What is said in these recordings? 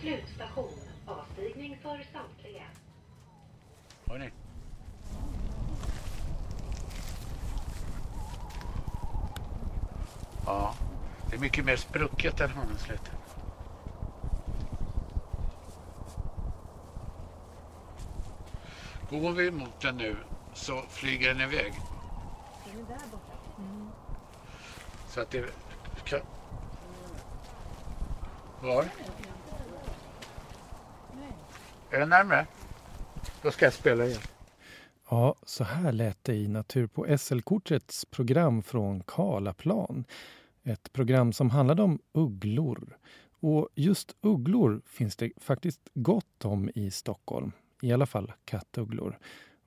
Slutstation. Avstigning för samtliga. Hörni. Ja, det är mycket mer sprucket än Hanneslätt. Går vi mot den nu så flyger den iväg. Så att det kan... Var? Är det närmare? Då ska jag spela igen. Ja, så här lät det i Natur på SL-kortets program från Karlaplan. Ett program som handlade om ugglor. Och just ugglor finns det faktiskt gott om i Stockholm. I alla fall kattugglor.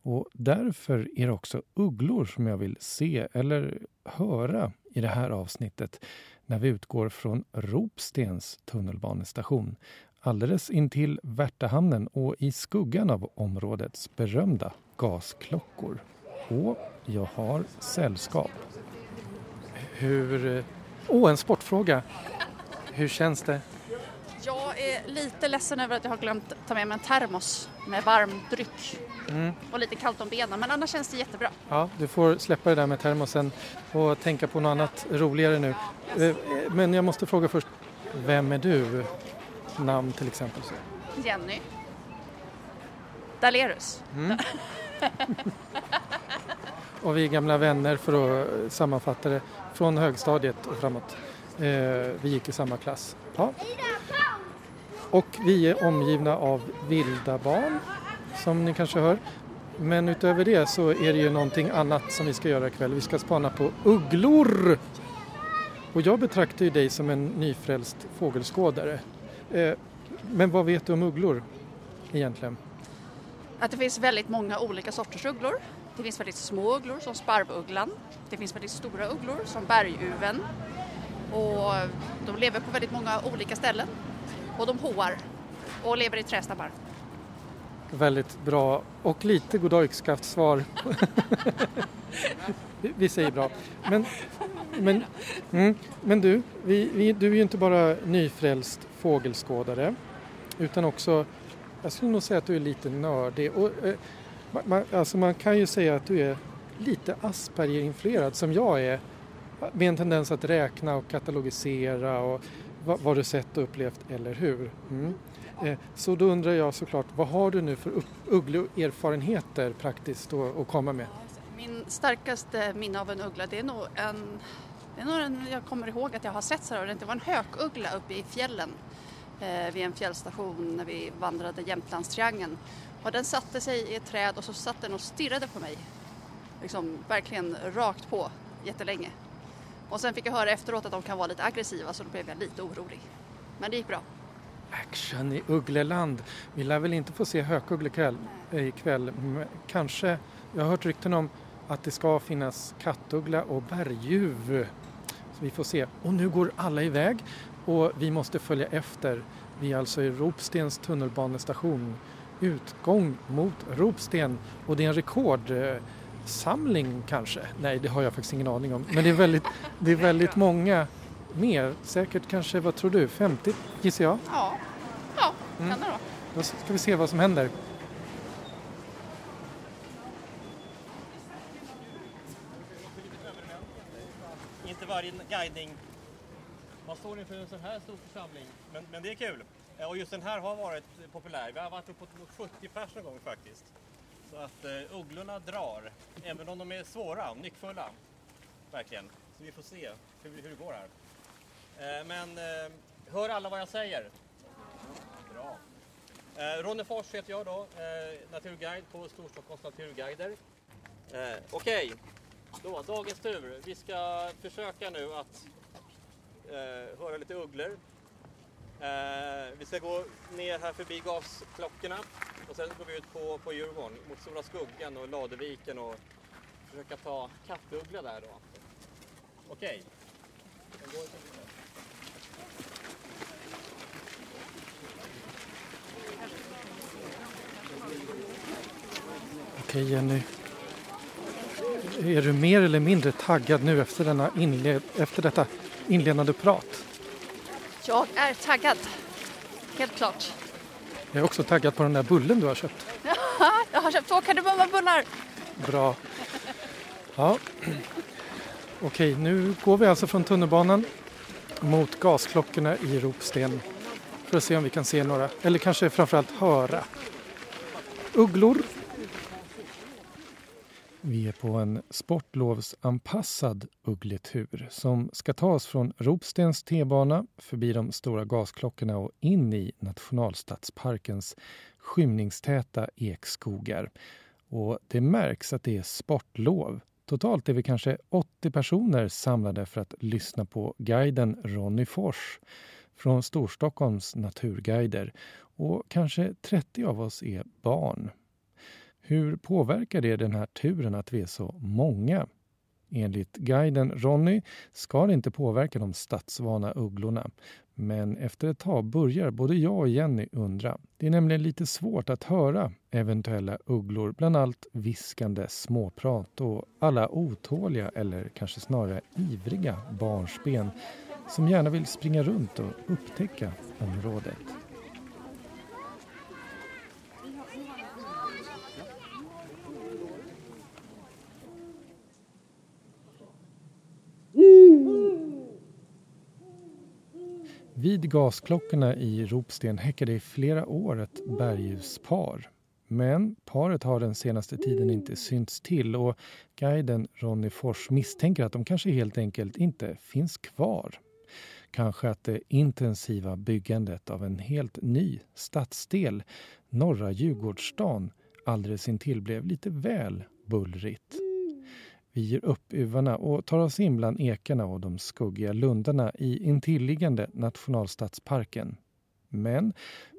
Och därför är det också ugglor som jag vill se eller höra i det här avsnittet när vi utgår från Ropstens tunnelbanestation alldeles intill Värtahamnen och i skuggan av områdets berömda gasklockor. Och jag har sällskap. Hur... Åh, oh, en sportfråga. Hur känns det? Jag är lite ledsen över att jag har glömt ta med mig en termos med varm dryck Mm. och lite kallt om benen men annars känns det jättebra. Ja, du får släppa det där med termosen och tänka på något annat roligare nu. Eh, Men jag måste fråga först, vem är du? Namn till exempel. Så. Jenny. Dalerus. Mm. Och vi är gamla vänner för att sammanfatta det, från högstadiet och framåt. Eh, vi gick i samma klass. Ja. Och vi är omgivna av vilda barn, som ni kanske hör. Men utöver det så är det ju någonting annat som vi ska göra ikväll. Vi ska spana på ugglor! Och jag betraktar ju dig som en nyfrälst fågelskådare. Eh, men vad vet du om ugglor egentligen? Att det finns väldigt många olika sorters ugglor. Det finns väldigt små ugglor som sparvugglan. Det finns väldigt stora ugglor som berguven. Och de lever på väldigt många olika ställen. Och de hoar och lever i trästammar. Väldigt bra och lite goddag svar. Vi- vi säger bra. Men, men, mm, men du, vi, vi, du är ju inte bara nyfrälst fågelskådare utan också, jag skulle nog säga att du är lite nördig. Och, eh, man, alltså man kan ju säga att du är lite Asperger-influerad som jag är med en tendens att räkna och katalogisera och vad, vad du sett och upplevt, eller hur? Mm. Eh, Så då undrar jag såklart, vad har du nu för upp- uggleerfarenheter praktiskt att, att komma med? Min starkaste minne av en uggla det är nog en, det är nog en jag kommer ihåg att jag har sett så här, det var en hökuggla uppe i fjällen eh, vid en fjällstation när vi vandrade Jämtlandstriangeln. Och den satte sig i ett träd och så satt den och stirrade på mig. Liksom verkligen rakt på jättelänge. Och sen fick jag höra efteråt att de kan vara lite aggressiva så då blev jag lite orolig. Men det gick bra. Action i Uggleland. Vi lär väl inte få se hökuggla ikväll, ikväll. Kanske, jag har hört rykten om att det ska finnas kattuggla och berguv. Så vi får se. Och nu går alla iväg och vi måste följa efter. Vi är alltså i Ropstens tunnelbanestation. Utgång mot Ropsten och det är en rekordsamling kanske. Nej, det har jag faktiskt ingen aning om. Men det är väldigt, det är väldigt många mer. Säkert kanske, vad tror du, 50 gissar jag. Ja, ja Mm. kan det då. Då ska vi se vad som händer. Inte varje guidning man står inför en sån här stor församling. Men, men det är kul. Eh, och just den här har varit populär. Vi har varit uppåt 70 pers någon gång faktiskt. Så att eh, ugglorna drar, även om de är svåra och nyckfulla. Verkligen. Så vi får se hur, hur det går här. Eh, men eh, hör alla vad jag säger? Bra. Eh, Ronny Fors heter jag då, eh, naturguide på Storstockholms naturguider. Eh, Okej, då, dagens tur. Vi ska försöka nu att eh, höra lite ugglor. Eh, vi ska gå ner här förbi gasklockorna och sen går vi ut på, på Djurgården mot Stora Skuggan och Ladeviken och försöka ta kattuggla där då. Okej. Okay. Okej Jenny. Är du mer eller mindre taggad nu efter, denna inled, efter detta inledande prat? Jag är taggad. Helt klart. Jag är också taggad på den där bullen du har köpt. Jag har köpt två kardemummabullar. Bra. Ja. Okej, nu går vi alltså från tunnelbanan mot gasklockorna i Ropsten för att se om vi kan se några, eller kanske framförallt höra. Ugglor. Vi är på en sportlovsanpassad uggletur som ska ta oss från Ropstens T-bana förbi de stora gasklockorna och in i nationalstadsparkens skymningstäta ekskogar. Och det märks att det är sportlov. Totalt är vi kanske 80 personer samlade för att lyssna på guiden Ronny Fors från Storstockholms naturguider och kanske 30 av oss är barn. Hur påverkar det den här turen att vi är så många? Enligt guiden Ronny ska det inte påverka de stadsvana ugglorna. Men efter ett tag börjar både jag och Jenny undra. Det är nämligen lite svårt att höra eventuella ugglor bland allt viskande småprat och alla otåliga eller kanske snarare ivriga barnsben som gärna vill springa runt och upptäcka området. Vid gasklockorna i Ropsten häckade i flera år ett berguspar. Men paret har den senaste tiden inte synts till och guiden Ronny Fors misstänker att de kanske helt enkelt inte finns kvar. Kanske att det intensiva byggandet av en helt ny stadsdel, norra Djurgårdsstan, alldeles intill blev lite väl bullrigt. Vi ger upp uvarna och tar oss in bland ekarna och de skuggiga lundarna i intilliggande nationalstadsparken. Men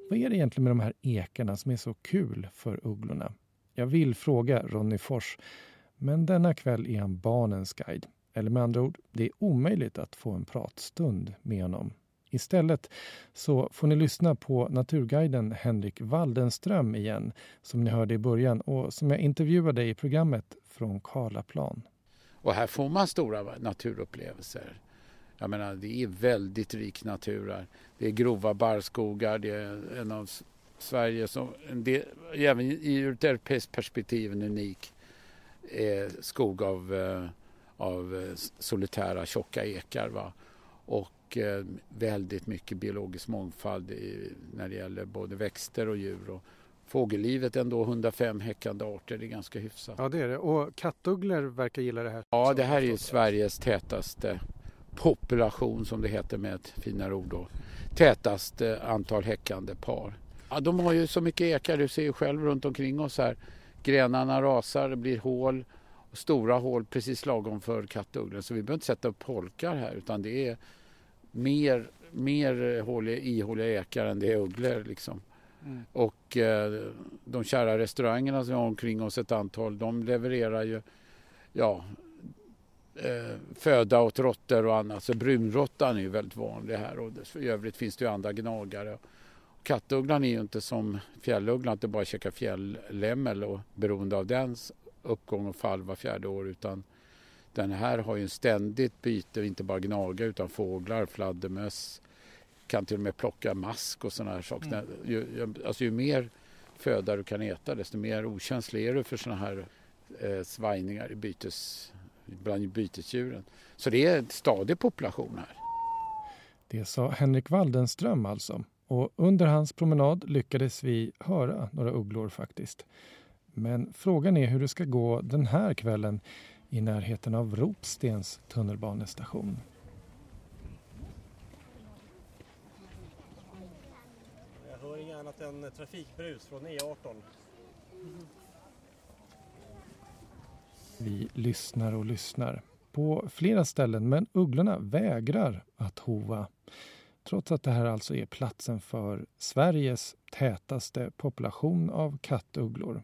vad är det egentligen med de här ekarna som är så kul för ugglorna? Jag vill fråga Ronny Fors, men denna kväll är han barnens guide. Eller med andra ord, det är omöjligt att få en pratstund med honom. Istället så får ni lyssna på naturguiden Henrik Waldenström igen, som ni hörde i början och som jag intervjuade i programmet från Karlaplan. Och här får man stora naturupplevelser. Jag menar, det är väldigt rik natur här. Det är grova barrskogar, det är en av Sveriges, som, även ur ett europeiskt perspektiv, en unik eh, skog av, eh, av eh, solitära tjocka ekar. Va? Och eh, väldigt mycket biologisk mångfald i, när det gäller både växter och djur. Och, fågellivet ändå 105 häckande arter, det är ganska hyfsat. Ja det är det och kattugglor verkar gilla det här. Ja det här är ju Sveriges tätaste population som det heter med ett finare ord då. Tätaste antal häckande par. Ja, de har ju så mycket ekar, du ser ju själv runt omkring oss här. Grenarna rasar, det blir hål. Stora hål precis lagom för kattugglor. Så vi behöver inte sätta upp holkar här utan det är mer, mer ihåliga ekar än det är ugglor. Liksom. Mm. Och eh, de kära restaurangerna som vi har omkring oss ett antal, de levererar ju ja, eh, föda åt råttor och annat. Så brunråttan är ju väldigt vanlig här och i övrigt finns det ju andra gnagare. Kattugglan är ju inte som fjällugglan att det bara käkar fjällämmel och beroende av dens uppgång och fall var fjärde år utan den här har ju en ständigt byte, inte bara gnaga utan fåglar, fladdermöss, kan till och med plocka mask och sådana här saker. Mm. Ju, alltså ju mer föda du kan äta desto mer okänslig är du för sådana här eh, svajningar i bytes, bland bytesdjuren. Så det är en stadig population här. Det sa Henrik Waldenström alltså. Och under hans promenad lyckades vi höra några ugglor faktiskt. Men frågan är hur det ska gå den här kvällen i närheten av Ropstens tunnelbanestation. Annat än trafikbrus från E18. Vi lyssnar och lyssnar på flera ställen men ugglorna vägrar att hova. Trots att det här alltså är platsen för Sveriges tätaste population av kattugglor.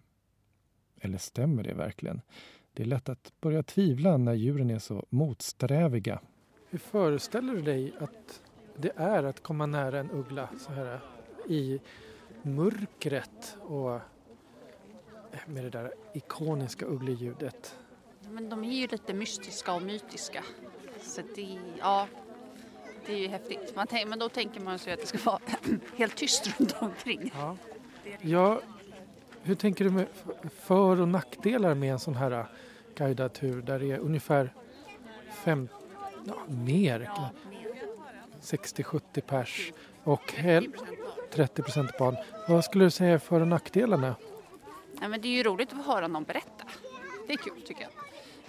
Eller stämmer det verkligen? Det är lätt att börja tvivla när djuren är så motsträviga. Hur föreställer du dig att det är att komma nära en uggla så här i mörkret och med det där ikoniska ugglejudet. Men de är ju lite mystiska och mytiska. Så det, ja, det är ju häftigt. Man tänk, men då tänker man sig att det ska vara helt tyst runt omkring. Ja. ja, hur tänker du med för och nackdelar med en sån här äh, guidad tur där det är ungefär fem, ja, mer, 60-70 pers och hel, 30 procent barn. Vad skulle du säga är för och nackdelarna? Ja, men det är ju roligt att höra någon berätta. Det är kul tycker jag.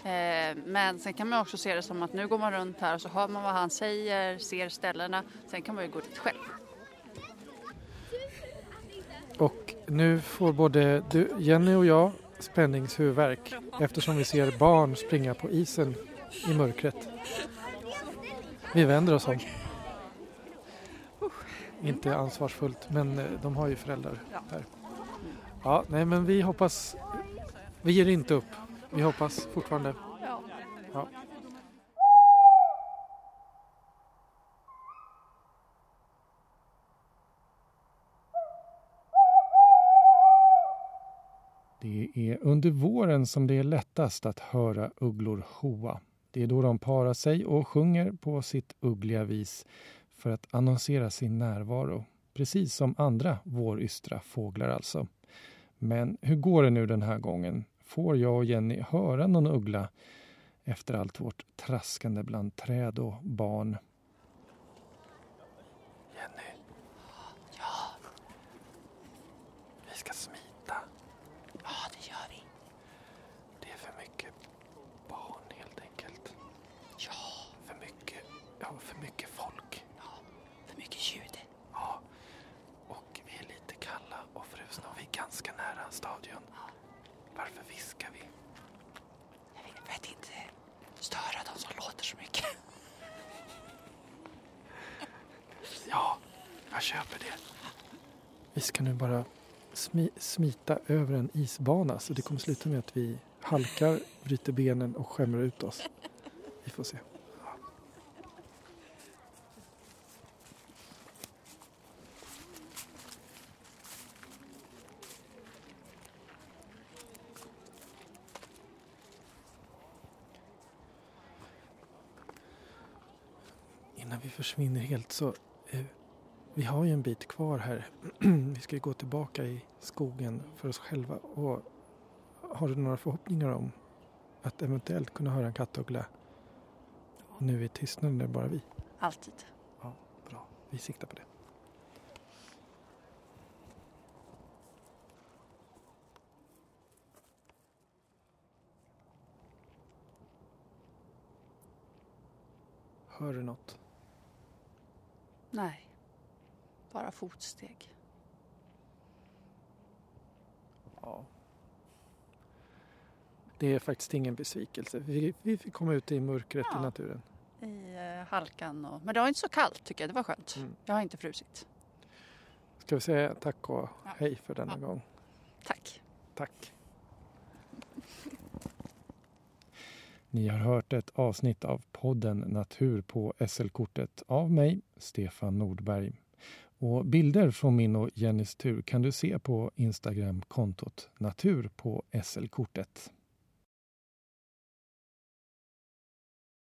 Eh, men sen kan man också se det som att nu går man runt här och så hör man vad han säger, ser ställena. Sen kan man ju gå dit själv. Och nu får både du, Jenny och jag spänningshuvudvärk eftersom vi ser barn springa på isen i mörkret. Vi vänder oss om. Inte ansvarsfullt, men eh, de har ju föräldrar här. Ja, nej men vi hoppas... Vi ger inte upp. Vi hoppas fortfarande. Ja. Det är under våren som det är lättast att höra ugglor hoa. Det är då de parar sig och sjunger på sitt uggliga vis för att annonsera sin närvaro. Precis som andra vårystra fåglar alltså. Men hur går det nu den här gången? Får jag och Jenny höra någon uggla efter allt vårt traskande bland träd och barn? Jenny. Ja, Vi ska smita. ja det gör vi. Det är för mycket barn helt enkelt. Ja, För mycket, ja, för mycket folk. för mycket ljud. Ja. Och vi är lite kalla och frusna och vi är ganska nära stadion. Varför viskar vi? Jag vet, vet inte störa de som låter så mycket. Ja, jag köper det. Vi ska nu bara smi smita över en isbana så det kommer sluta med att vi halkar, bryter benen och skämmer ut oss. Vi får se. Vi försvinner helt så eh, vi har ju en bit kvar här. vi ska ju gå tillbaka i skogen för oss själva. Och har du några förhoppningar om att eventuellt kunna höra en kattuggla nu i tystnaden är det bara vi? Alltid. Ja, bra. Vi siktar på det. Hör du något? Nej, bara fotsteg. Ja. Det är faktiskt ingen besvikelse. Vi, vi fick komma ut i mörkret Ja. i naturen. I eh, halkan och... Men det var inte så kallt tycker jag, det var skönt. Mm. Jag har inte frusit. Ska vi säga tack och Ja. hej för denna Ja. gång. Tack. Tack. Ni har hört ett avsnitt av podden Natur på SL-kortet av mig, Stefan Nordberg. Och bilder från min och Jennys tur kan du se på Instagram-kontot Natur på SL-kortet.